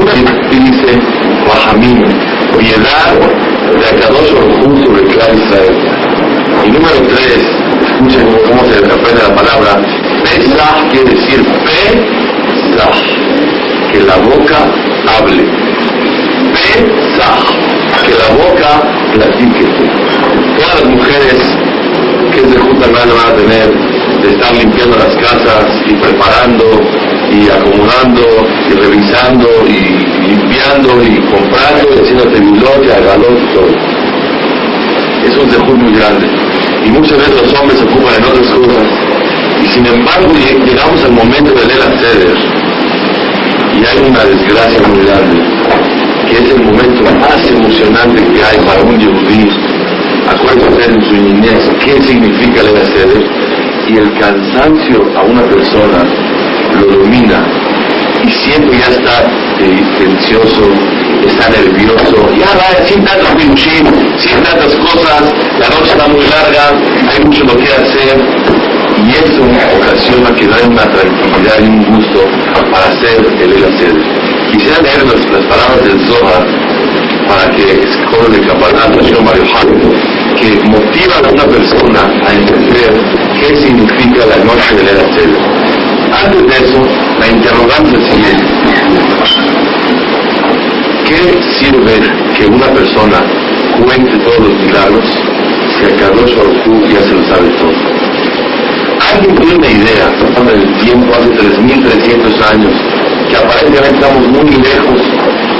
Una dice Bahamim, piedad de Akadosh Baruj sobre el clan Israel. Y número tres, escuchen cómo se aprende la palabra, Pesach quiere decir Pesach, que la boca hable. Pesach, que la boca platique. Todas las mujeres que se juntan van a tener de estar limpiando las casas y preparando y acomodando y revisando y limpiando y comprando y haciendo tebilot y agalot y todo. Es un dejud muy grande. Y muchas veces los hombres se ocupan en otras cosas. Y sin embargo llegamos al momento de leer a Ceder y hay una desgracia muy grande, que es el momento más emocionante que hay para un yehudí. Acuérdense en su niñez qué significa leer a Ceder y el cansancio a una persona lo domina y siempre ya está eh, está nervioso, ya va, sin tantos pirushim, sin tantas cosas, la noche está muy larga, hay mucho lo que hacer y eso ocasiona que da una tranquilidad y un gusto para hacer el hacer. Quisiera leer las, palabras del Zohar para que escoge de Kabbalah, Mario que motiva a una persona a entender qué significa la noche del hacer. Antes de eso, la interrogante siguiente. ¿Qué sirve que una persona cuente todos los milagros si a Kadosh Baruj ya se lo sabe todo? ¿Alguien tiene una idea del tiempo hace 3.300 años que aparentemente estamos muy lejos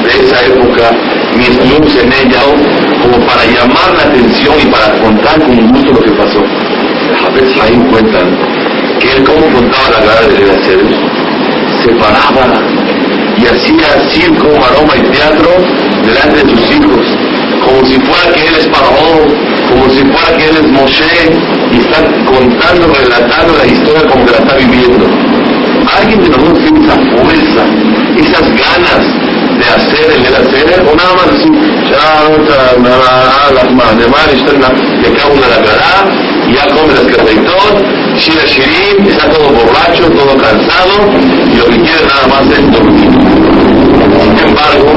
de esa época, ni estuvimos en ella, como para llamar la atención y para contar con gusto lo que pasó? Jabez Haim cuentan que él como contaba la guerra de Sedes, se paraba y hacía circo, maroma y teatro delante de sus hijos, como si fuera que él es Paró, como si fuera que él es Moshe, y está contando, relatando la historia como que la está viviendo. Alguien de nosotros tiene esa fuerza, esas ganas de hacer el hacer, o nada más decir, ya acá una la cara, ya come las caseitón, shira shirim, está todo borracho, todo cansado, y lo que quiere nada más es dormir. Sin embargo,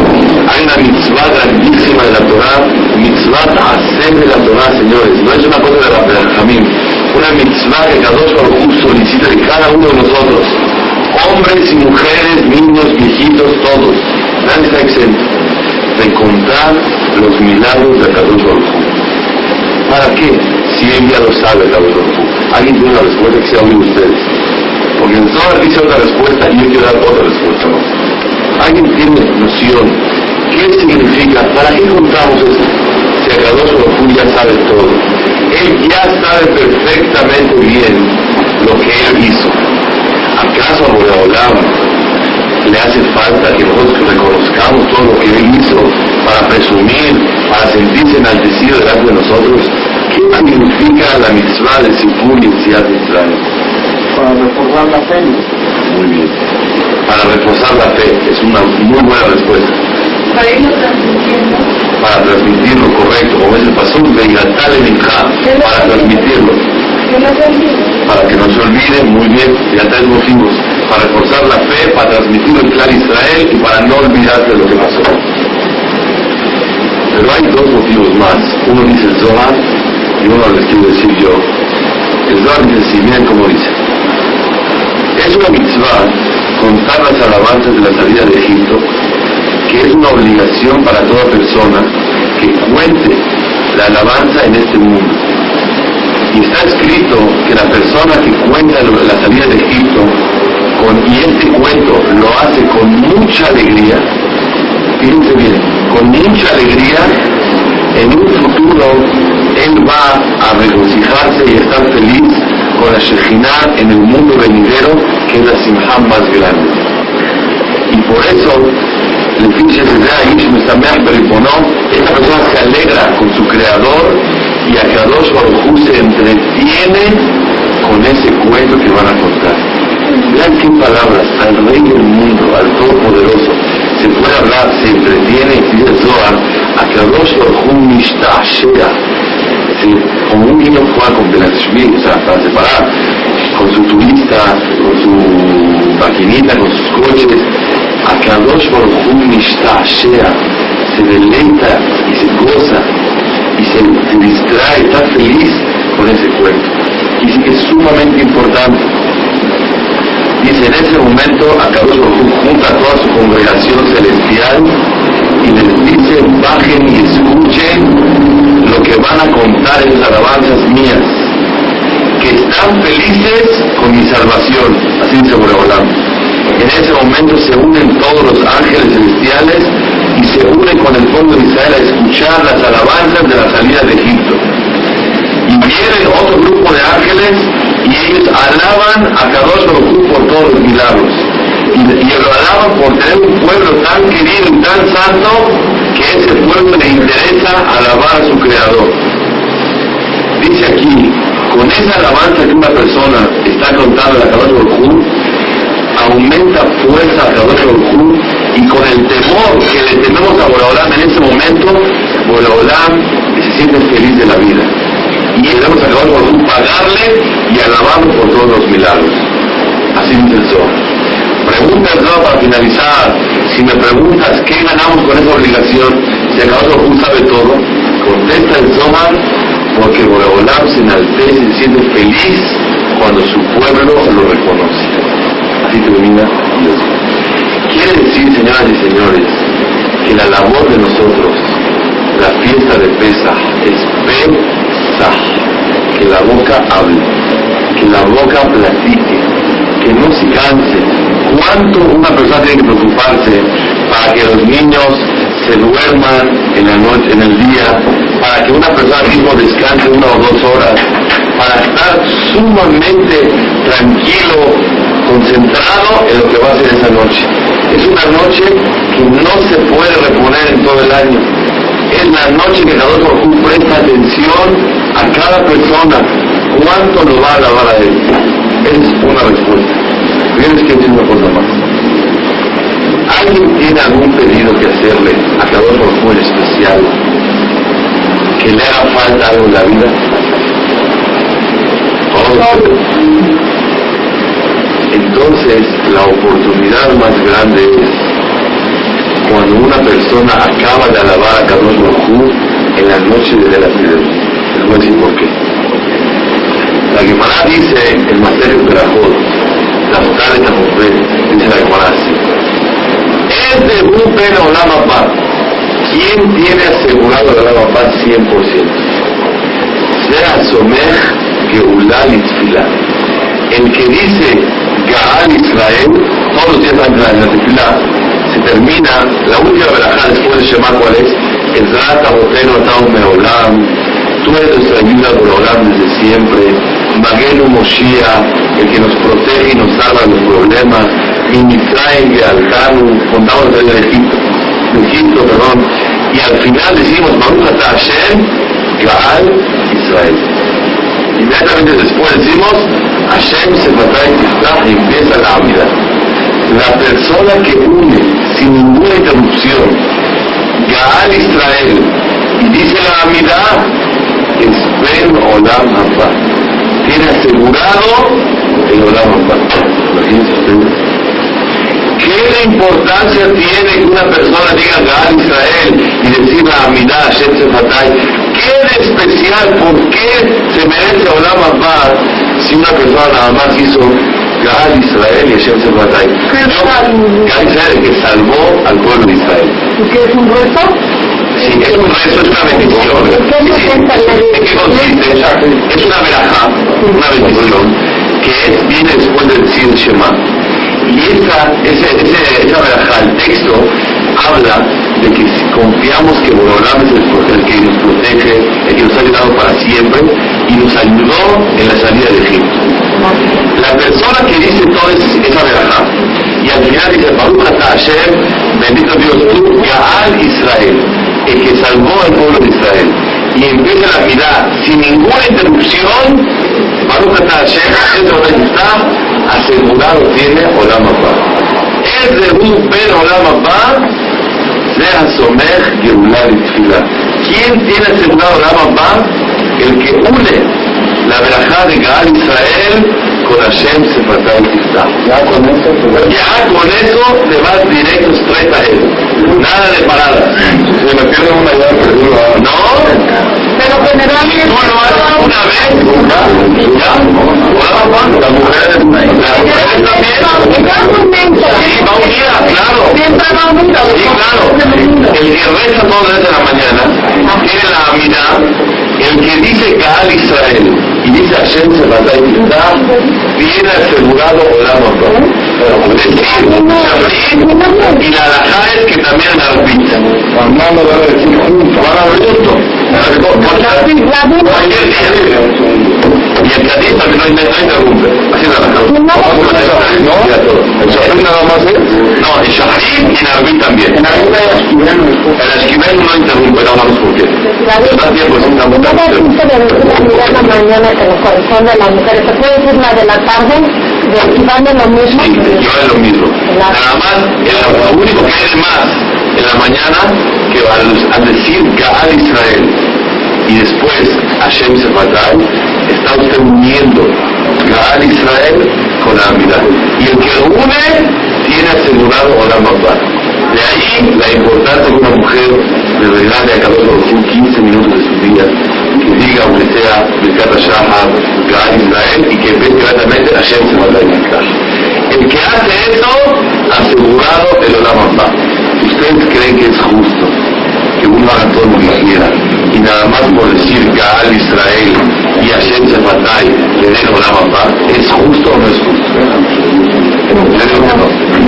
hay una mitzvah grandísima de la Torah, mitzvah hacer de la Torah, señores, no es una cosa de la Jamín, una mitzvah que cada dos solicita de cada uno de nosotros, hombres y mujeres, niños, viejitos, todos, nadie está exento, de contar los milagros de Kadosh Baruj ¿Para qué? Si él ya lo sabe, Kadosh Baruj Alguien tiene una respuesta que sea oído ustedes. Porque el Zohar dice otra respuesta y yo quiero dar otra respuesta, ¿no? Alguien tiene noción. ¿Qué significa? ¿Para qué contamos esto? Si Kadosh Baruj ya sabe todo. Él ya sabe perfectamente bien lo que él hizo. ¿Acaso a Boreolam le hace falta que nosotros reconozcamos todo lo que Él hizo para presumir, para sentirse enaltecido delante de nosotros. ¿Qué significa la mitzvah de Sipur y Tziat Israel? Para reforzar la fe. Muy bien. Para reforzar la fe, es una muy buena respuesta. Para irlo transmitiendo. Para transmitirlo correcto, como es el pasú de Igatale para transmitirlo. Para que no se olvide, muy bien, ya tres motivos para reforzar la fe, para transmitir el plan Israel y para no olvidarse de lo que pasó. Pero hay dos motivos más. Uno dice el Zohar y uno les quiero decir yo. Zohar dice si miren como dice. Es una mitzvah contar las alabanzas de la salida de Egipto, que es una obligación para toda persona que cuente la alabanza en este mundo. Y está escrito que la persona que cuenta la salida de Egipto y este cuento lo hace con mucha alegría, fíjense bien, con mucha alegría, en un futuro él va a regocijarse y estar feliz con la Shekhinah en el mundo venidero, que es la Simha más grande. Y por eso, el pinche esta persona se alegra con su creador y a Kadosh Baruj se entretiene con ese cuento que van a contar. Vean qué palabras, al rey del mundo, al todopoderoso, se puede hablar, se entretiene, y dice Zohar, a Kadosh Baruj Mishtashea, como un niño juega con Belashmi, o sea, para separar, con su turista, con su maquinita, con sus coches, a Kadosh Baruch Hu Mishtashea, se deleita y se goza y se, distrae, está feliz con ese cuerpo. Y que es sumamente importante. Dice, en ese momento Akadosh Baruj junta a toda su congregación celestial les dice, bajen y escuchen lo que van a contar en las alabanzas mías, que están felices con mi salvación, así dice Boreolam. En ese momento se unen todos los ángeles celestiales y se unen con el pueblo de Israel a escuchar las alabanzas de la salida de Egipto. Y viene otro grupo de ángeles y ellos alaban a Kadosh Baruj por todos los milagros. Y, lo alaban por tener un pueblo tan querido y tan santo que ese pueblo le interesa alabar a su creador. Dice aquí, con esa alabanza que una persona está contando a Kadosh Baruj aumenta fuerza a Kadosh Baruj y con el temor que le tememos a Boraholam en ese momento, Boraholam se siente feliz de la vida y debemos acabar por pagarle y alabarlo por todos los milagros. Así dice el Zohar. Pregunta para finalizar. Si me preguntas qué ganamos con esa obligación, si acaso Hu sabe todo, contesta el Zohar porque Boreolam se enaltece y se feliz cuando su pueblo lo reconoce. Así termina Dios. Quiere decir, señoras y señores, que la labor de nosotros, la fiesta de Pesach, es Pesach, que la boca hable, que la boca platique, que no se canse. ¿Cuánto una persona tiene que preocuparse para que los niños se duerman en la noche, en el día, para que una persona mismo descanse una o dos horas, para estar sumamente tranquilo, concentrado en lo que va a hacer esa noche? Es una noche que no se puede reponer en todo el año. Es la noche que cada uno presta atención a cada persona. ¿Cuánto lo va a alabar a él? Es una respuesta. Tienes que decir una cosa más. ¿Alguien tiene algún pedido que hacerle a cada uno especial que le haga falta algo en la vida? Entonces, la oportunidad más grande es cuando una persona acaba de alabar a Kadosh Baruj en la noche de la Les voy a decir por qué. La Gemara dice en Maser Berajot, tales a dice la Gemara así. Es de un pena Olam ¿Quién tiene asegurado el Olam 100%? Sea Somech Geulal Itfilah. El que dice Gaal Israel, todos los días antes de la se termina, la última verajá después de Shema, ¿cuál es? El Rata Boteno Atao Meolam, tú eres nuestra ayuda Olam desde siempre, Magenu Moshiach, el que nos protege y nos salva de los problemas, Mimitraim Gealtanu, contamos desde Egipto, Egipto, perdón, y al final decimos Baruch Ata Hashem, Gaal Israel. Inmediatamente después decimos Hashem se y y empieza la vida. La persona que une sin ninguna interrupción Gaal Israel y dice la Amidad es Ben Olam Haba. Tiene asegurado el. ¿Qué importancia tiene que una persona diga Gaal Israel y decir la Amidad Hashem Sefatay? ¿Qué de especial? ¿Por qué se merece Olam Haba si una persona nada más hizo Gaal Israel y Hashem Sefatay. Gaal Israel que salvó al pueblo de Israel. ¿Y qué es un rezo? Sí, es un rezo, es una bendición. ¿En qué consiste? Es una verajá, una bendición, que es, viene después de decir Shema. Y esa, ese, ese, esa verajá, el texto, habla de que si confiamos que Borolam es el, que nos protege, el que nos ha ayudado para siempre y nos ayudó en la salida de Egipto. La persona que dice toda esa verajá y al final dice Baruch Hashem, bendito Dios tú, Gaal Israel, el que salvó al pueblo de Israel. Y empieza la vida sin ninguna interrupción, Baruch está asegurado tiene Olam Abba. De un Ben Olam Abba sea Somech Geulah Tfila. ¿Quién tiene asegurado Olam Abba? El que une la verajá de Gaal Israel con Hashem se falta Ya con eso, Ya con eso te vas directo straight a él. Nada de paradas. se me pierde una perdida. No, Pero generalmente. tú lo haces una vez, ya, ahora las mujeres, las mujeres también. Sí, va unida, claro. Siempre va unido. Sí, claro. El que reza todo desde la mañana, tiene la amina, el que dice Kaal Israel y dice Hashem se va a viene asegurado Olam. Es decir, y la alajá es que también la arbitra. Mamá no va a decir juntos. Van a junto. Cualquier día. Y el también no, interrumpe. Así es la alajá. ¿No? Ya todo. ¿El Shafrit nada más es? Vida de Ashkiven, El esquivel no interrumpe, ahora vamos por qué. La la mañana que le corresponde a las mujeres. ¿Se puede decir la de la tarde? De lo mismo. Sí, yo es lo mismo. Nada más, lo único que de más en la mañana, que al, al decir Gaal Israel y después Hashem Sefatai, está usted uniendo Gaal Israel con la Amidad. Y el que lo une, tiene asegurado Olam Abba. De ahí la importancia que una mujer de verdad de acabó por 15 minutos de su día, que diga aunque sea Birkat Shahar, Gaal Israel, y que ve inmediatamente Hashem Sefatai. El que hace eso, asegurado el Olam Abba. ¿Ustedes creen que es justo que uno haga todo lo que quiera y nada más por decir Gaal Israel y Hashem Sefatai le den Olam Abba? ¿Es justo o no es justo?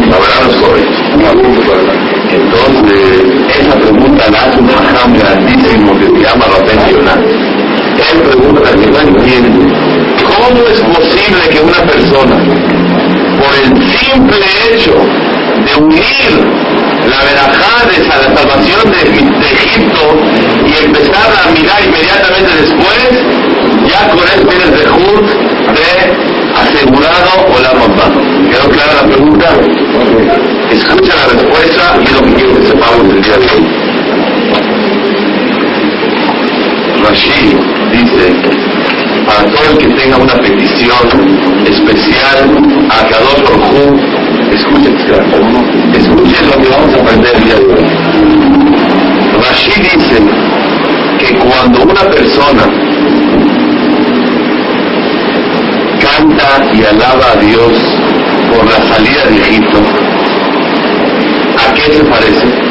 La verdad no es correcto. Entonces, esa pregunta la hace un jajam grandísimo que se llama Rabén Yonah. Él pregunta que no entiende. ¿Cómo es posible que una persona, por el simple hecho de unir la verajá de la salvación de, de Egipto y empezar a mirar inmediatamente después, ya con él tiene el dejud de asegurado o la mamá. ¿Quedó clara la pregunta? Rashi dice, para todo el que tenga una petición especial a Kadosh Baruj escuchen, escuchen lo que vamos a aprender día de hoy. Rashi dice que cuando una persona canta y alaba a Dios por la salida de Egipto, ¿a qué se parece?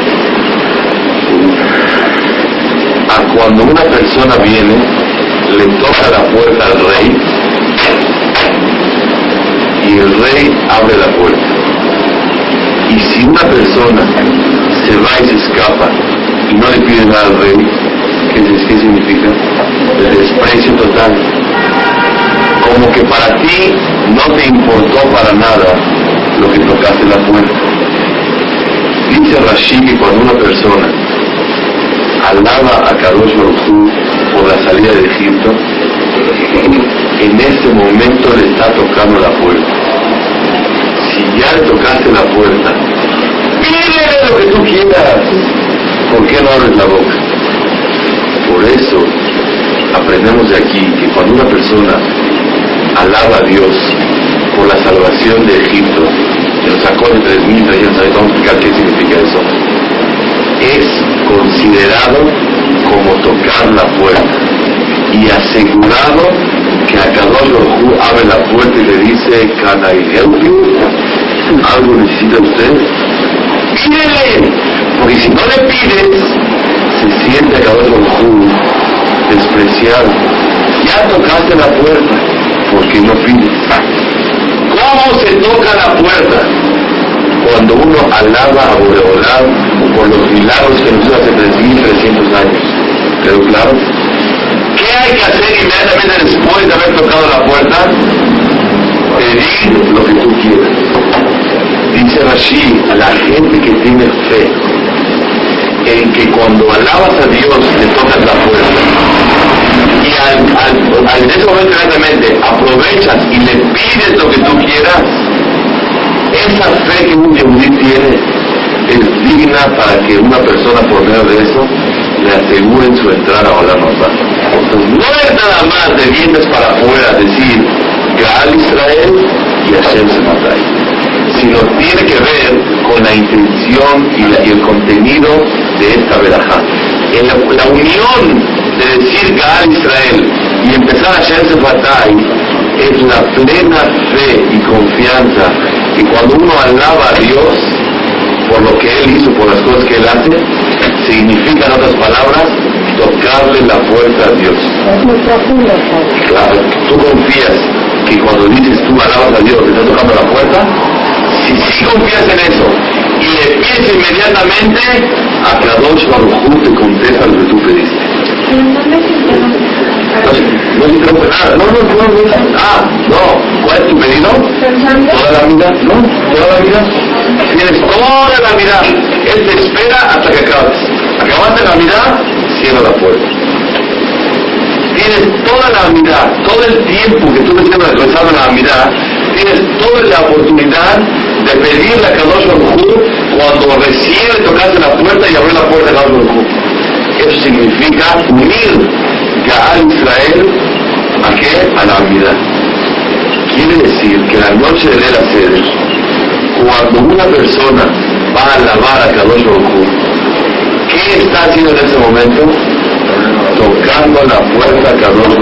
A cuando una persona viene, le toca la puerta al rey y el rey abre la puerta. Y si una persona se va y se escapa y no le pide nada al rey, ¿qué, significa? El desprecio total como que para ti no te importó para nada lo que tocaste la puerta. Dice Rashi que cuando una persona alaba a Kadosh Hu por la salida de Egipto, en ese momento le está tocando la puerta. Si ya le tocaste la puerta, pídele lo que tú quieras. ¿Por qué no abres la boca? Por eso aprendemos de aquí que cuando una persona alaba a Dios por la salvación de Egipto, que lo sacó de 3.000 años, vamos a explicar qué significa eso, es considerado como tocar la puerta y asegurado que a Kadosh Baruj abre la puerta y le dice, Can I help you? ¿Algo necesita usted? Pídele, porque si no le pides, se siente a Kadosh Baruj despreciado. Ya tocaste la puerta, porque no pides. ¿Cómo se toca la puerta? Cuando uno alaba a Boreolán por los milagros que nos hizo hace 3.300 años. ¿Quedó claro? ¿Qué hay que hacer inmediatamente después de haber tocado la puerta? Pedir lo que tú quieras. Dice Rashi, a la gente que tiene fe en que cuando alabas a Dios le tocas la puerta y al, al, al- en ese momento inmediatamente aprovechas y le pides lo que tú quieras, esa fe que un yehudí tiene es digna para que una persona por medio de eso le aseguren su entrada a la nota. Entonces, no es nada más de vienes para afuera decir, Gaal Israel y Hashem Sematay, sino tiene que ver con la intención y, el contenido de esta verajá. En la, unión de decir Gaal Israel y empezar Hashem Sematay es la plena fe y confianza que cuando uno alaba a Dios por lo que Él hizo, por las cosas que Él hace, significa en otras palabras tocarle la puerta a Dios. Es muy profundo. Claro, tú confías que cuando dices tú alabas a Dios, te está tocando la puerta. Si sí confías en eso y le inmediatamente, a Kadosh Baruj te contesta lo que tú pediste. No, no interrumpe nada. No, no, no, no. Ah, no. ¿Cuál es tu pedido? Toda la vida. No, toda la vida. Tienes toda la vida. Él te espera hasta que acabes. Acabaste la vida, cierra la puerta. Tienes toda la vida, todo el tiempo que tú estés rezando la vida, tienes toda la oportunidad de pedirle a Kadosh Baruj cuando recién tocaste la puerta y abrió la puerta de Kadosh Eso significa unir a Israel a qué? A la vida. Quiere decir que la noche de la Seder, cuando una persona va a alabar a Kadosh Baruj ¿qué está haciendo en ese momento? tocando la puerta a Kadosh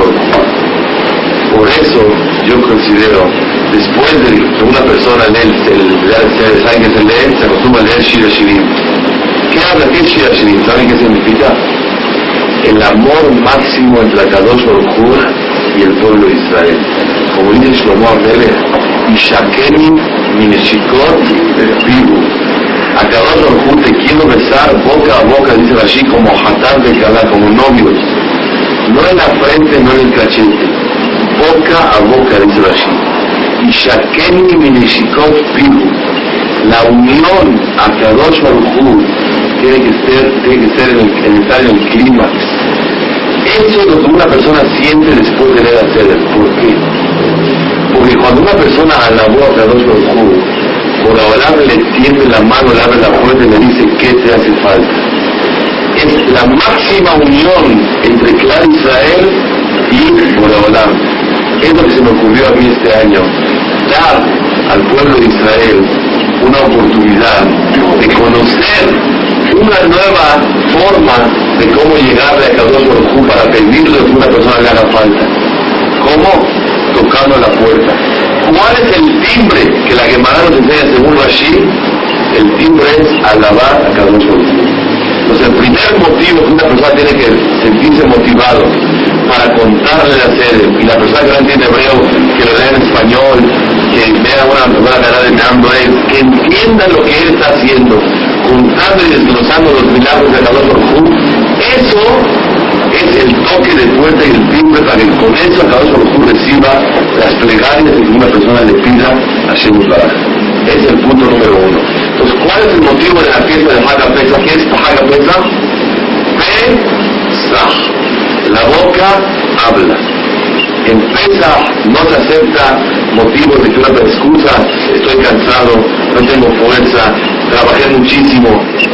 Por eso yo considero, después de que una persona lee el, ¿saben que se lee? Se acostumbra a leer Shira Shirim. ¿Qué habla? ¿Qué es Shira Shirim? ¿Saben qué significa? El amor máximo entre Kadosh Baruj y el pueblo de Israel. Como dice Shlomo Amelech, Ishakenim Mineshikot Vivu a Kadosh te quiero besar boca a boca, dice así como Hatán de Kalá, como novios. No en la frente, no en el cachete. Boca a boca, dice así. Y Shakeni Minishikot Pihu. La unión a Kadosh Baruj tiene que ser, tiene que ser en el, en el, el clímax. Eso es lo que una persona siente después de leer a ¿Por qué? Porque cuando una persona alabó a Kadosh Baruj por ahora le tiende la mano, le abre la puerta y le dice qué te hace falta. Es la máxima unión entre Clan Israel y Boreolam. Es lo que se me ocurrió a mí este año. Dar al pueblo de Israel una oportunidad de conocer una nueva forma de cómo llegarle a Kadosh Baruj para pedirle que una persona le haga falta. ¿Cómo? Tocando la puerta ¿Cuál es el timbre que la Gemara nos enseña según Rashi? El timbre es alabar a cada uno. Entonces el primer motivo que una persona tiene que sentirse motivado para contarle la serie, y la persona que no entiende hebreo, que lo lea en español, que vea una, una manera de mirando que entienda lo que él está haciendo, contando y desglosando los milagros de cada uno. Eso es el toque de puerta y el timbre para que con eso cada uno reciba las plegarias que una persona le pida a Baraj. Es el punto número uno. Entonces, ¿cuál es el motivo de la fiesta de Haga Pesa? ¿Qué es Haga Pesa? La boca habla. En Pesach no se acepta motivos de que una excusa, estoy cansado, no tengo fuerza, trabajé muchísimo.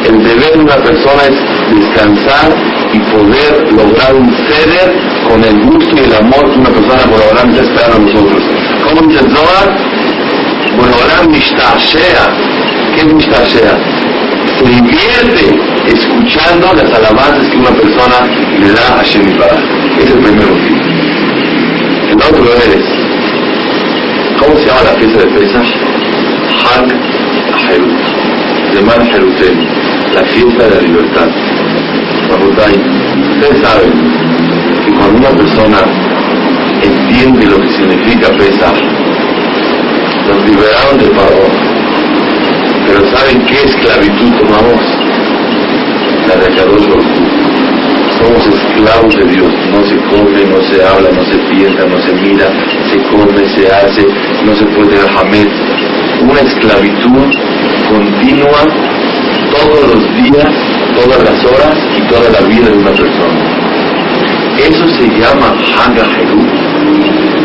El deber de una persona es descansar y poder lograr un ceder con el gusto y el amor que una persona por ahora está esperando a nosotros. ¿Cómo dice Zohar? Por mishtashea. ¿Qué es mishtashea? Se divierte escuchando las alabanzas que una persona le da a. Ese es el primer motivo. El otro es, ¿cómo se llama la fiesta de Pesach? Hag Aherut. Zeman Jerutem, la fiesta de la libertad. Ustedes saben que cuando una persona entiende lo que significa pesar, nos liberaron de paro. Pero ¿saben qué esclavitud tomamos? La de Somos esclavos de Dios. No se come, no se habla, no se piensa, no se mira, se come, se hace, no se puede jamés. Una esclavitud continua todos los días todas las horas y toda la vida de una persona. Eso se llama Hanga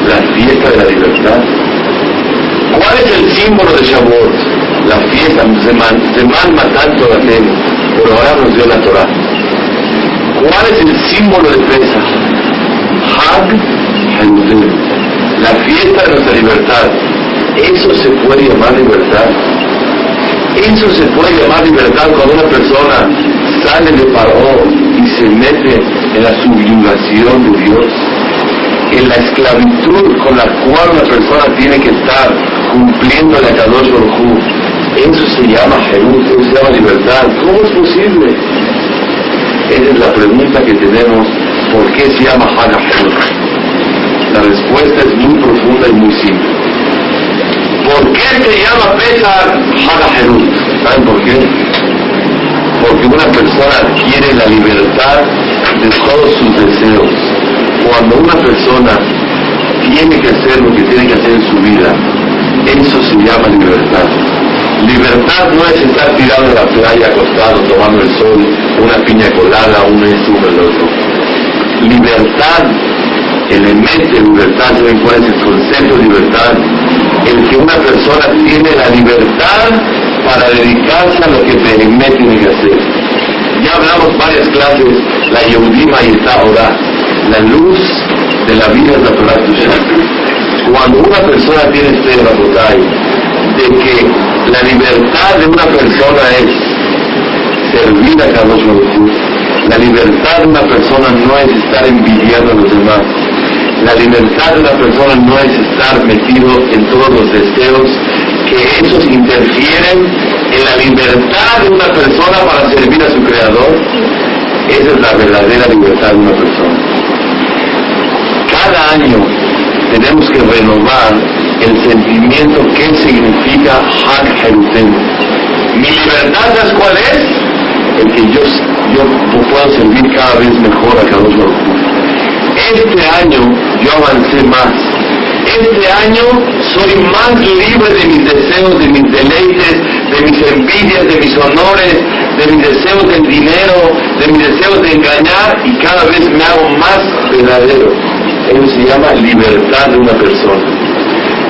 la fiesta de la libertad. ¿Cuál es el símbolo de Shavuot? La fiesta de Man Matan Toratem, pero ahora nos dio la Torah. ¿Cuál es el símbolo de Pesach? Hag la fiesta de nuestra libertad. ¿Eso se puede llamar libertad? Eso se puede llamar libertad cuando una persona sale de Paró y se mete en la subyugación de Dios, en la esclavitud con la cual una persona tiene que estar cumpliendo la Kadosh Baruj Eso se llama Jerús, eso se llama libertad. ¿Cómo es posible? Esa es la pregunta que tenemos, ¿por qué se llama Haga La respuesta es muy profunda y muy simple. ¿Por qué se llama Pesach Haga ¿Saben por qué? Porque una persona quiere la libertad de todos sus deseos. Cuando una persona tiene que hacer lo que tiene que hacer en su vida, eso se llama libertad. Libertad no es estar tirado en la playa acostado tomando el sol, una piña colada, un esto, el otro. Libertad, elemento de libertad, ¿saben cuál es el concepto de libertad? El que una persona tiene la libertad para dedicarse a lo que Behemet tiene que hacer. Ya hablamos varias clases, la Yehudima y ahora, la luz de la vida es la Torah Cuando una persona tiene este Rabotay, de que la libertad de una persona es servir a Carlos La libertad de una persona no es estar envidiando a los demás. La libertad de una persona no es estar metido en todos los deseos que esos interfieren en la libertad de una persona para servir a su creador. Esa es la verdadera libertad de una persona. Cada año tenemos que renovar el sentimiento que significa Hak Jeruten. Mi libertad, ¿sabes cuál es? El que yo, yo puedo servir cada vez mejor a cada uno. Este año yo avancé más. Este año soy más libre de mis deseos, de mis deleites, de mis envidias, de mis honores, de mis deseos del dinero, de mis deseos de engañar y cada vez me hago más verdadero. Eso se llama libertad de una persona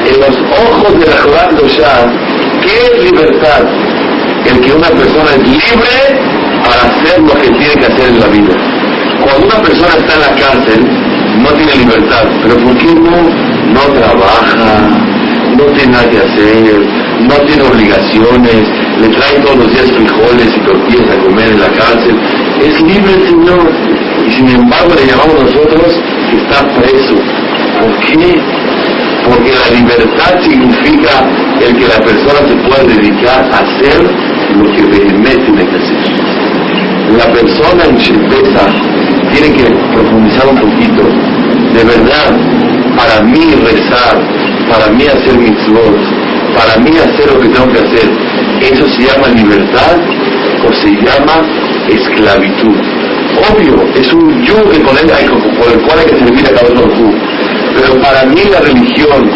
en los ojos de la Torah ya ¿qué es libertad? El que una persona es libre para hacer lo que tiene que hacer en la vida. Cuando una persona está en la cárcel, no tiene libertad. ¿Pero por qué no? No trabaja, no tiene nada que hacer, no tiene obligaciones, le traen todos los días frijoles y tortillas a comer en la cárcel. Es libre el Señor. Y sin embargo le llamamos nosotros que está preso. ¿Por qué? porque la libertad significa el que la persona se pueda dedicar a hacer lo que realmente tiene que hacer. La persona en Shepesa tiene que profundizar un poquito. De verdad, para mí rezar, para mí hacer mitzvot, para mí hacer lo que tengo que hacer, ¿eso se llama libertad o se llama esclavitud? Obvio, es un yugo por el cual hay que servir a cada uno pero para mí la religión,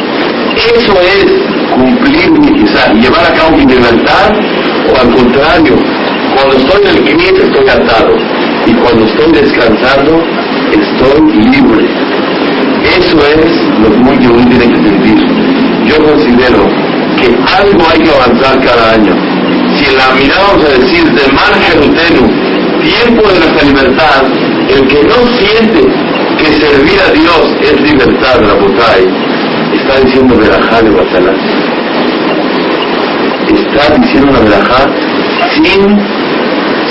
eso es cumplir mi, o llevar a cabo mi libertad, o al contrario, cuando estoy en el cliente estoy atado, y cuando estoy descansando estoy libre. Eso es lo que muy uno tiene que sentir. Yo considero que algo hay que avanzar cada año. Si la mirada vamos a decir de margen tiempo de nuestra libertad, el que no siente que servir a Dios es libertad, Rabotai, está diciendo verajá de Batalá. Está diciendo una verajá sin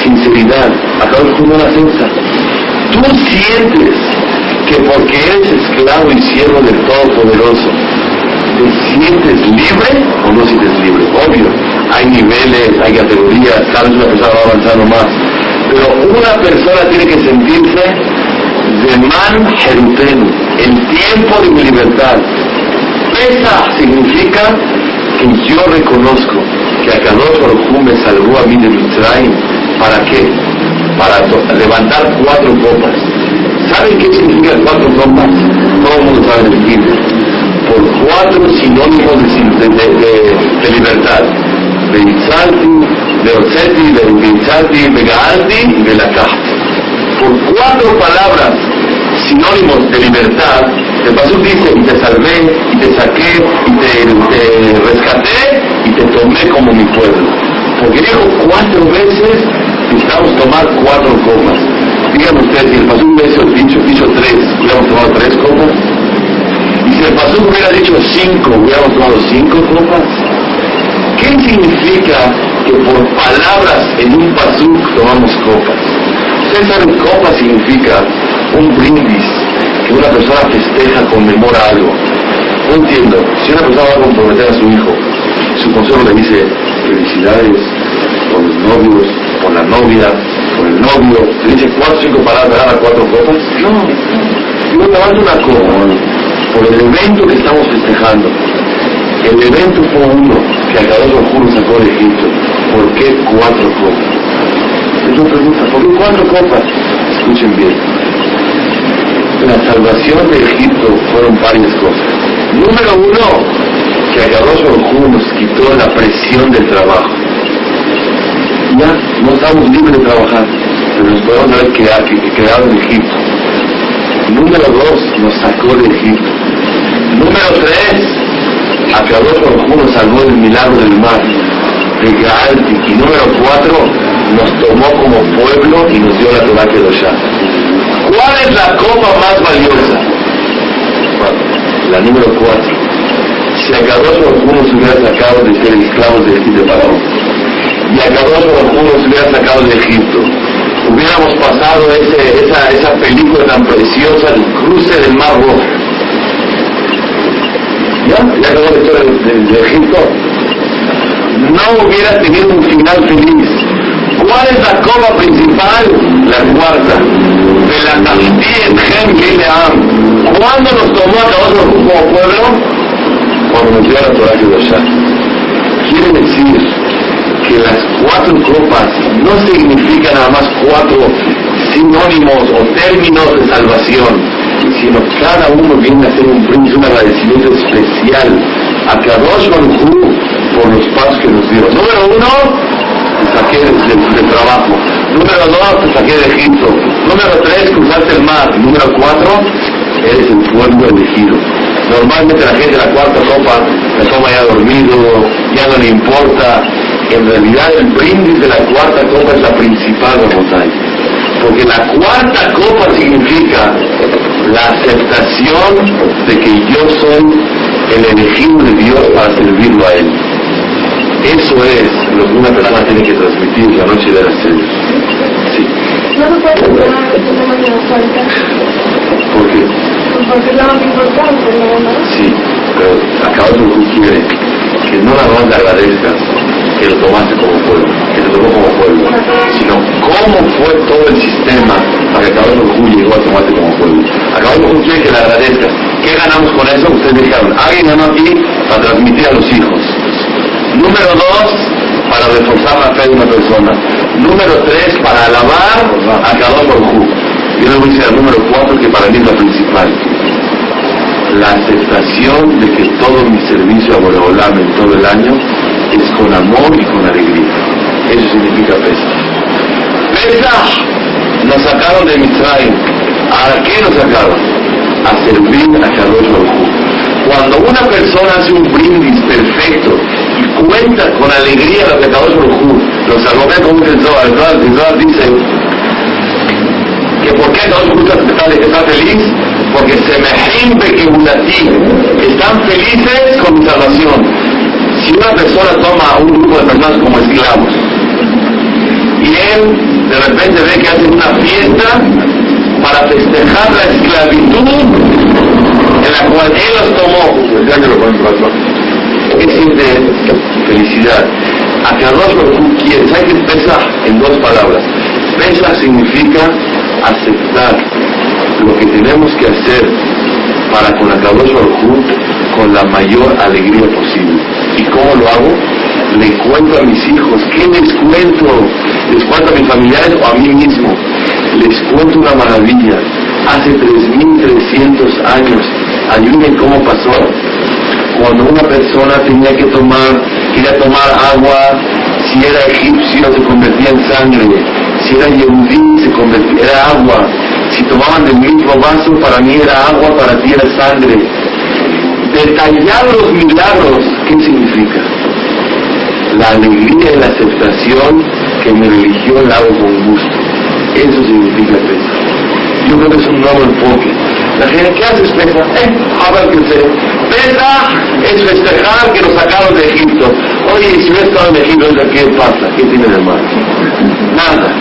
sinceridad. Acabo de una censura. Tú sientes que porque eres esclavo y siervo del Todopoderoso, ¿te sientes libre o no sientes libre? Obvio, hay niveles, hay categorías, cada vez una persona va avanzando más. Pero una persona tiene que sentirse man Jerutenu, el tiempo de mi libertad. Esa significa que yo reconozco que Akadosh Baruj me salvó a mí de Mitzrayim. ¿Para qué? Para levantar cuatro copas. ¿Saben qué significa cuatro copas? Todo el mundo sabe decir. Por cuatro sinónimos de, de, libertad. De Itzalti, de Oseti, de Itzalti, de de la Por cuatro palabras sinónimos de libertad, el Pasuk dice, y te salvé, y te saqué, y te, rescaté, y te tomé como mi pueblo. Porque dijo cuatro veces, necesitamos tomar cuatro copas. Díganme ustedes, si el Pasuk dicho, dicho, dicho tres, hubiéramos tomado tres copas. Y si el pastor hubiera dicho cinco, hubiéramos tomado cinco copas. ¿Qué significa que por palabras en un pasuk tomamos copas? Ustedes saben, copa significa un brindis que una persona festeja, conmemora algo. No entiendo, si una persona va a comprometer a su hijo, su consuelo le dice felicidades por los novios, por la novia, por el novio, le dice cuatro cinco palabras, a cuatro copas. No, yo tomando una copa por el evento que estamos festejando. El evento fue uno que acabó con juro sacó de Egipto. ¿Por qué cuatro copas? Es una pregunta, ¿por qué cuatro copas? Escuchen bien. La salvación de Egipto fueron varias cosas. Número uno, que acabó con nos quitó la presión del trabajo. Ya no estamos libres de trabajar, pero nos podemos haber quedado, quedado en Egipto. Número dos, nos sacó de Egipto. Número tres, acabó con nos salvó del milagro del mar, de Gaalti. Y número cuatro, nos tomó como pueblo y nos dio la Torah Kedoshá. ¿Cuál es la copa más valiosa? La número cuatro. Si Akadosh Baruj se hubiera sacado de ser esclavos de de Faraón, y Akadosh Baruj se hubiera sacado de Egipto, hubiéramos pasado ese, esa, esa película tan preciosa del cruce del Mar Rojo. ¿Ya? ¿Ya acabó la historia de, Egipto? No hubiera tenido un final feliz. ¿Cuál es la copa principal? La cuarta. De la Taftir Gen Gileam. ¿Cuándo nos tomó a todos como pueblo? Cuando nos dio la Torah Kedoshá. Quiere decir que las cuatro copas no significan nada más cuatro sinónimos o términos de salvación, sino cada uno viene a hacer un príncipe, un agradecimiento especial a Kadosh Baruj por los pasos que nos dio. Número uno, te saqué del, trabajo. Número dos, te saqué de Egipto. Número tres, cruzaste el mar. Número cuatro, eres el pueblo elegido. Normalmente la gente de la cuarta copa la toma ya dormido, ya no le importa. En realidad el brindis de la cuarta copa es la principal de montaña. Porque la cuarta copa significa la aceptación de que yo soy el elegido de Dios para servirlo a Él. Eso es lo que una persona tiene que transmitir la noche de la cena. Sí. ¿No lo puedes tomar de? ¿Por qué? Porque es la más importante, más. Sí, pero acá otro que quiere que no nada más agradezcas que lo tomaste como pueblo, que lo tomó como pueblo, sino cómo fue todo el sistema para que cada uno llegó a tomarte como pueblo. Acá otro quiere que le agradezcas. ¿Qué ganamos con eso? Ustedes dijeron, alguien ganó aquí para transmitir a los hijos. Número dos, para reforzar la fe de una persona. Número tres, para alabar a cada uno Yo le voy a decir al número cuatro, que para mí es la principal. La aceptación de que todo mi servicio a Boreolam en todo el año con amor y con alegría. Eso significa Pesach. Pesach nos sacaron de Misraim. ¿A qué nos sacaron? A servir a Kadosh Baruj Cuando una persona hace un brindis perfecto y cuenta con alegría lo que Kadosh Baruj los salvó como un Zohar. El dice que por qué Kadosh Baruj está, feliz porque se me que están felices con mi salvación si una persona toma a un grupo de personas como esclavos y él de repente ve que hacen una fiesta para festejar la esclavitud en la cual él los tomó, ¿qué siente felicidad? A que tú quieres, hay que pesa en dos palabras. Pesa significa aceptar lo que tenemos que hacer para con Akadosh Baruj con la mayor alegría posible. ¿Y cómo lo hago? Le cuento a mis hijos. ¿Qué les cuento? ¿Les cuento a mis familiares o a mí mismo? Les cuento una maravilla. Hace 3.300 años, ayuden cómo pasó. Cuando una persona tenía que tomar, quería tomar agua, si era egipcio se convertía en sangre, si era yehudí se convertía, era agua, si tomaban del mismo vaso, para mí era agua, para ti era sangre detallar los milagros, ¿qué significa? La alegría y la aceptación que mi religión la hago con gusto. Eso significa Pesach. Yo creo que es un nuevo enfoque. La gente, ¿qué haces, Pesa? Eh, habla que sé. Pesa es festejar que nos sacaron de Egipto. Oye, si no estado en Egipto, ¿qué pasa? ¿Qué tiene de malo? Nada.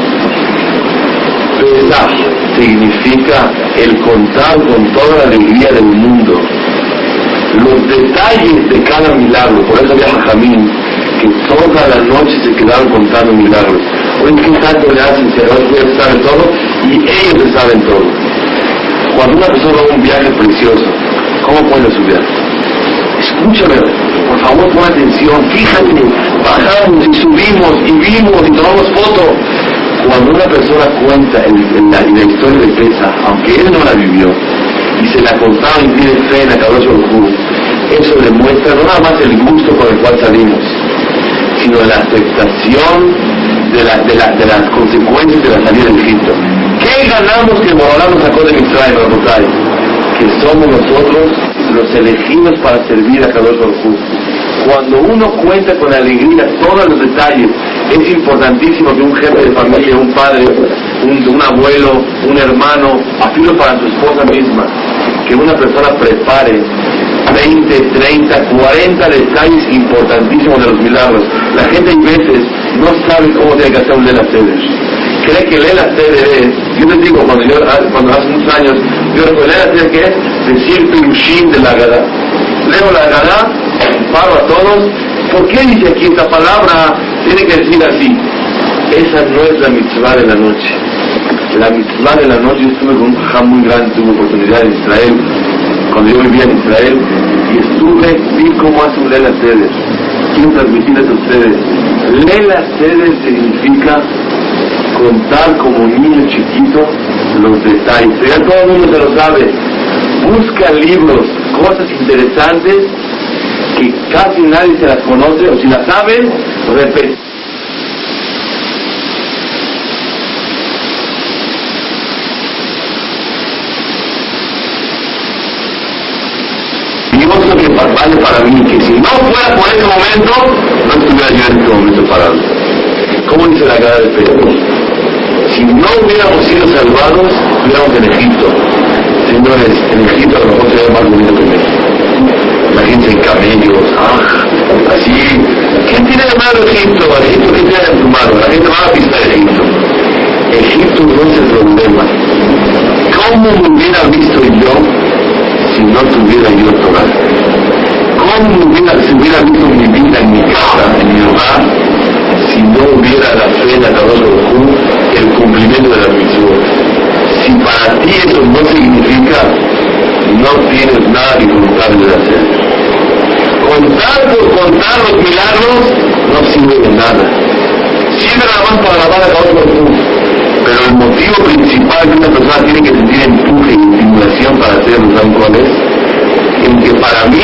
Pesa significa el contar con toda la alegría del mundo los detalles de cada milagro. Por eso había Jamín, que toda la noche se quedaron contando milagros. Oye, ¿qué tanto le hacen? Si ellos saben todo y ellos le saben todo. Cuando una persona va a un viaje precioso, ¿cómo puede su viaje? Escúchame, por favor, pon atención, fíjate, bajamos y subimos y vimos y tomamos foto. Cuando una persona cuenta en, la, historia de Pesa, aunque él no la vivió, y se la contaba y tiene fe en la eso demuestra no nada más el gusto con el cual salimos, sino la aceptación de, la, de, la, de las consecuencias de la salida de Egipto. ¿Qué ganamos que Morolá nos sacó de Mitzrayim, Que somos nosotros los elegidos para servir a Kadosh Baruj Cuando uno cuenta con alegría todos los detalles, es importantísimo que un jefe de familia, un padre, un, abuelo, un hermano, afilo para su esposa misma, que una persona prepare 20, 30, 40 detalles importantísimos de los milagros. La gente a veces no sabe cómo tiene que hacer un Lela Cree que Lela es, yo les digo, cuando yo cuando hace muchos años, yo recuerdo Lela que es decir Pirushim de la Gada. Leo la Gada, paro a todos. ¿Por qué dice aquí esta palabra? Tiene que decir así. Esa no es la mitzvah de la noche. La mitzvah de la noche, estuve con un jajam muy grande, tuve oportunidad en Israel, cuando yo vivía en Israel, y estuve, vi cómo hace un Lela Seder. Quiero transmitirles a ustedes. Lela Seder significa contar como niño chiquito los detalles. Ya todo el mundo se lo sabe. Busca libros, cosas interesantes que casi nadie se las conoce, o si las saben, repite. Para mí, que si no fuera por ese momento, no estuviera yo en este momento parado. ¿Cómo dice la cara de Pedro? Si no hubiéramos sido salvados, estuviéramos en Egipto. Señores, en Egipto a lo mejor sería más bonito que México. Imagínense en camellos, ah, así. ¿Quién tiene de malo Egipto? Egipto, ¿qué tiene en tu mano? La gente va a pisar Egipto. Egipto no es el problema. ¿Cómo me hubiera visto yo si no tuviera yo Torah? ¿Cómo hubiera, se mi vida en mi casa, en mi hogar, si no hubiera la fe en la el cumplimiento de la misión? Si para ti eso no significa, no tienes nada disfrutable de hacer. Contar por contar los milagros no sirve de nada. Sirve nada más para alabar a Baruj pero el motivo principal que una persona tiene que sentir empuje y estimulación para hacerlo, ¿saben cuál? En que para mí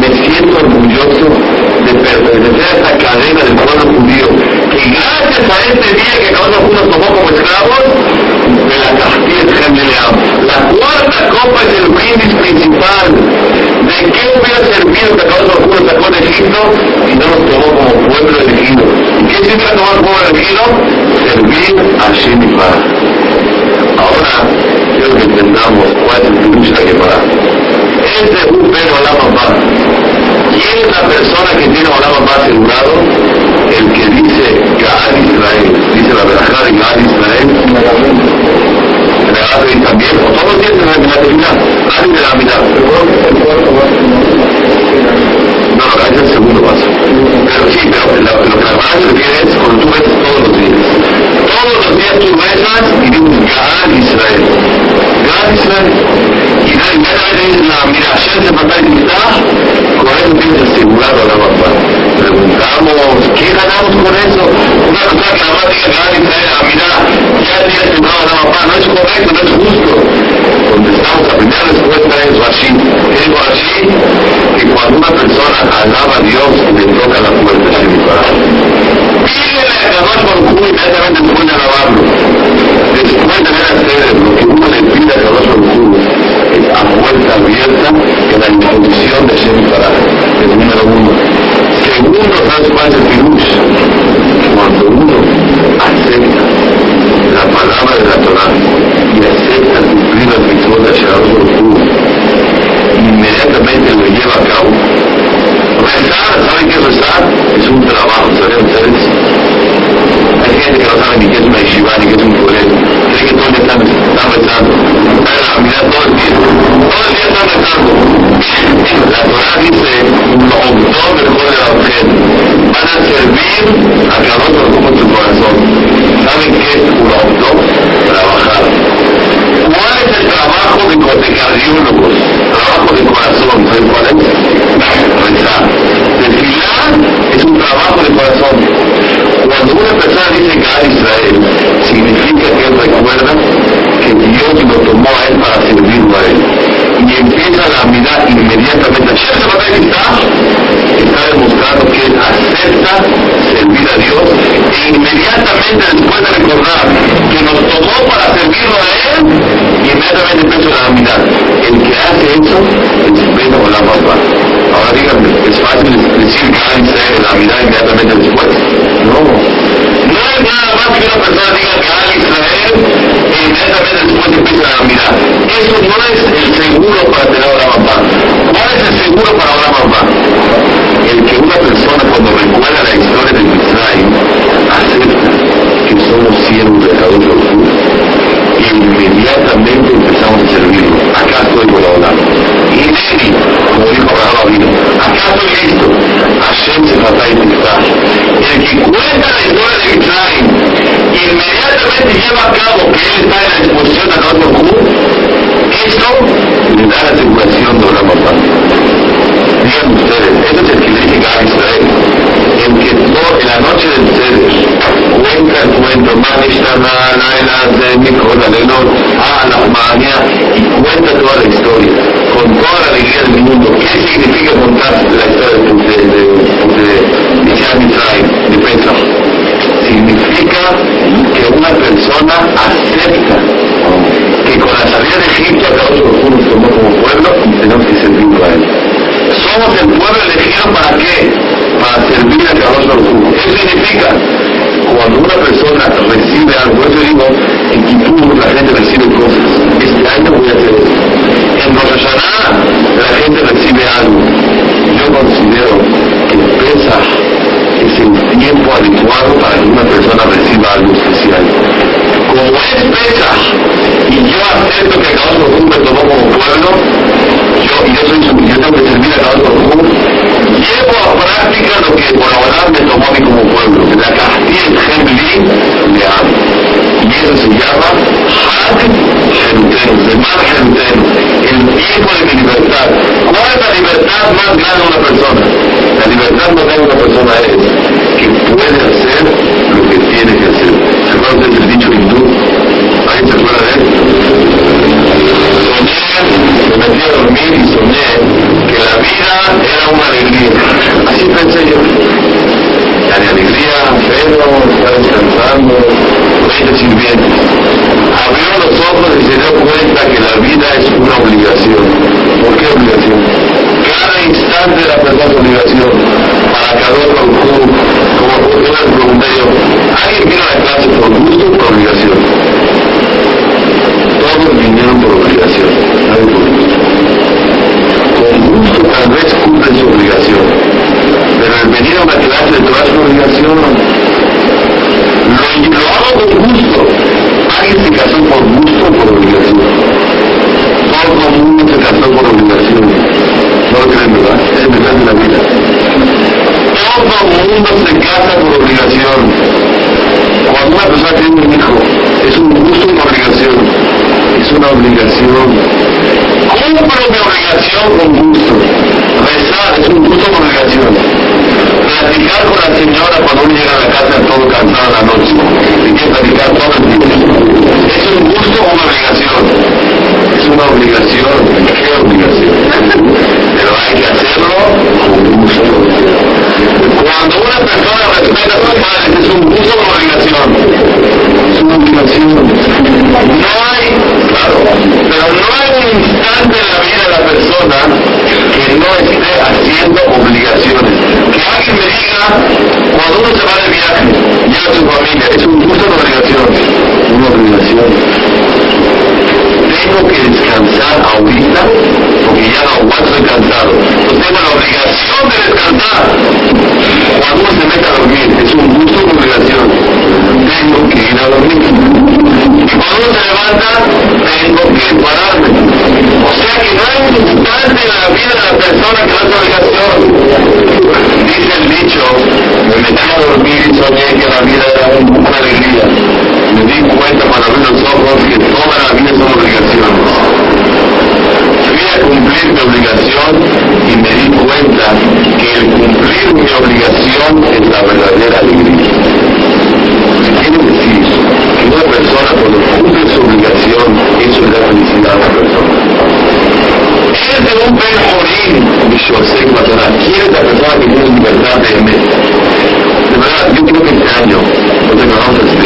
me siento orgulloso de pertenecer a esta cadena del pueblo judío, que gracias a este día que cada uno tomó como esclavos, de la Castilla de La cuarta copa es el brindis principal. ¿De qué hubiera servido que cada uno sacó de Egipto y no nos tomó como pueblo elegido? ¿Y qué significa tomar como elegido? Servir a Shemifa. Ahora, quiero que entendamos cuál reciba algo especial. Como él peca y yo acepto que Acabas Baruj me tomó como pueblo, yo, y yo soy su, yo tengo que servir a Acabas Baruj, llevo a práctica lo que Borabalá me tomó a mí como pueblo, la castilla el Gemli de Am. Y eso se llama Hag Genten, de Mar el tiempo de mi libertad. ¿Cuál es la libertad más grande de una persona? cuando uno se va de viaje, lleva a su familia, es un gusto una obligación. Una obligación. Tengo que descansar ahorita porque ya no aguanto el cansado. Yo tengo la obligación de descansar. Cuando uno se mete a dormir, es un gusto una obligación. Tengo que ir a dormir. Cuando uno se levanta, tengo que pararme. O sea que no hay la vida de la persona que no obligación. Dice el dicho, me metí a dormir y soñé que la vida era una alegría. Me di cuenta cuando abrí los ojos que toda la vida son obligaciones. Fui a cumplir mi obligación y me di cuenta que el cumplir mi obligación es la verdadera alegría. a libertad de, de verdad, yo creo que este año no nos declaramos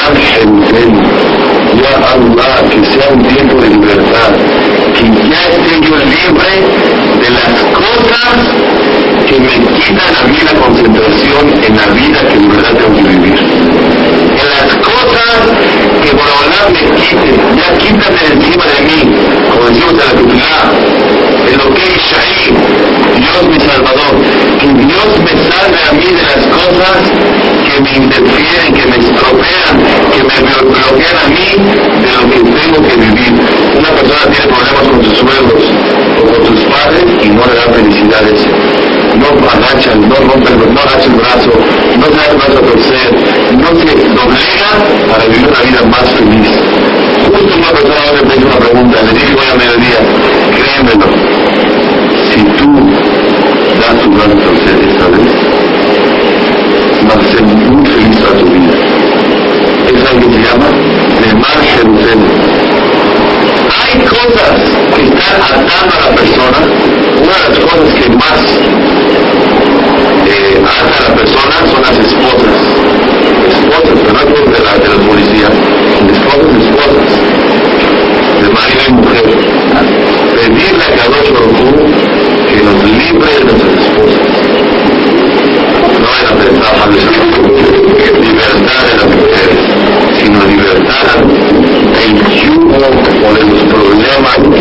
margen Ya Allah, que sea un tiempo de libertad. Que ya esté yo libre de las cosas que me quitan a mí la concentración en la vida que de verdad tengo que vivir. En las cosas que por hablar me quite, ya quítate encima de mí, como decimos en la Tufilá, en lo que es Shaí, Dios mi Salvador, que Dios me salve a mí de las cosas me interfieren, que me estropean, que me bloquean a mí de lo que tengo que vivir. Una persona tiene problemas con sus suegros o con sus padres y no le da felicidades no agacha, no rompe, no agacha el brazo, no se da el brazo a torcer, no se doblega para vivir una vida más feliz. Justo una persona ahora me hizo una pregunta, le dije hoy a mediodía, créemelo, si tú das tu brazo a torcer esta vez, toda tu vida. Es algo que se llama de hay cosas que están atando a la persona. Una de las cosas que más libertad del yugo o de los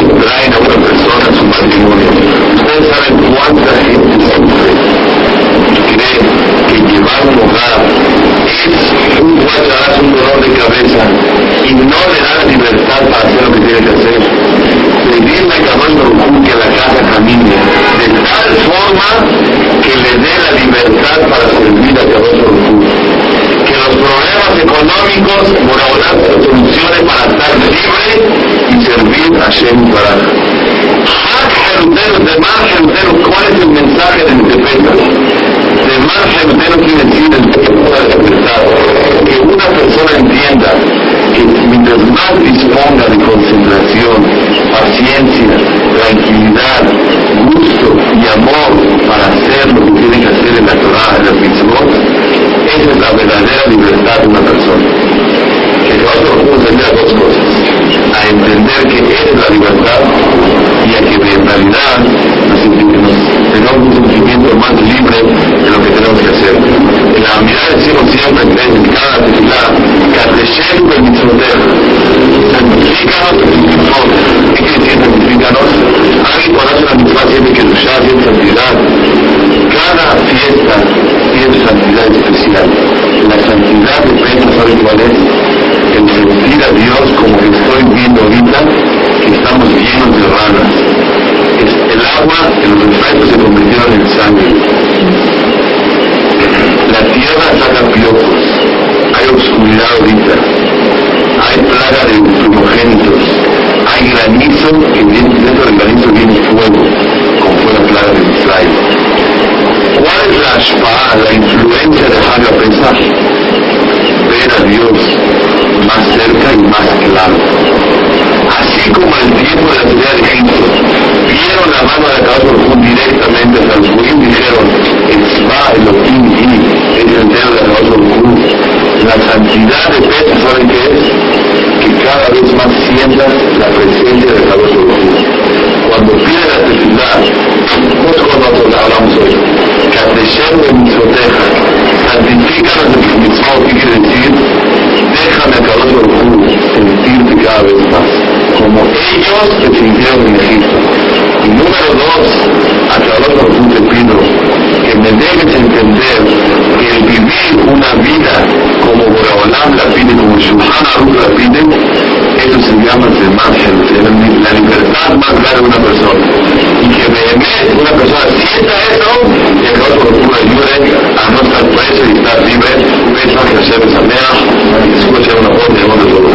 ahorita que estamos llenos de ranas. El agua en los se convirtieron en sangre. La tierra saca piojos. Hay oscuridad ahorita. Hay plaga de primogénitos. Hay granizo y dentro del granizo viene fuego, como fue la plaga de Israel. ¿Cuál es la ashpa, la influencia de Haga Pesach? Ver a Dios Boreolam. Así como la ciudad de Egipto, vieron la mano de Akadosh directamente hacia los judíos dijeron, Etzva Elohim y el dedo de Akadosh La santidad de Pesach, ¿saben qué es? Que cada vez más sientas la presencia de Akadosh Cuando pide la tefilá, justo cuando hablamos hoy, Kateshem de Mitzvoteja, santifícanos de tus mitzvot, ¿qué quiere decir? Déjame a Akadosh sentirte cada vez más, como ellos te sintieron en Egipto. Y número dos, a Akadosh Baruj te pido que me dejes entender que el vivir una vida como Boraholam la pide, como Shulchan Aruch la pide, eso se llama la libertad más grande de una persona. Y que realmente una persona sienta eso, y que otro lo ayude a no estar preso y estar libre. Un mensaje a Hashem Samea, y escuchen una voz de todo.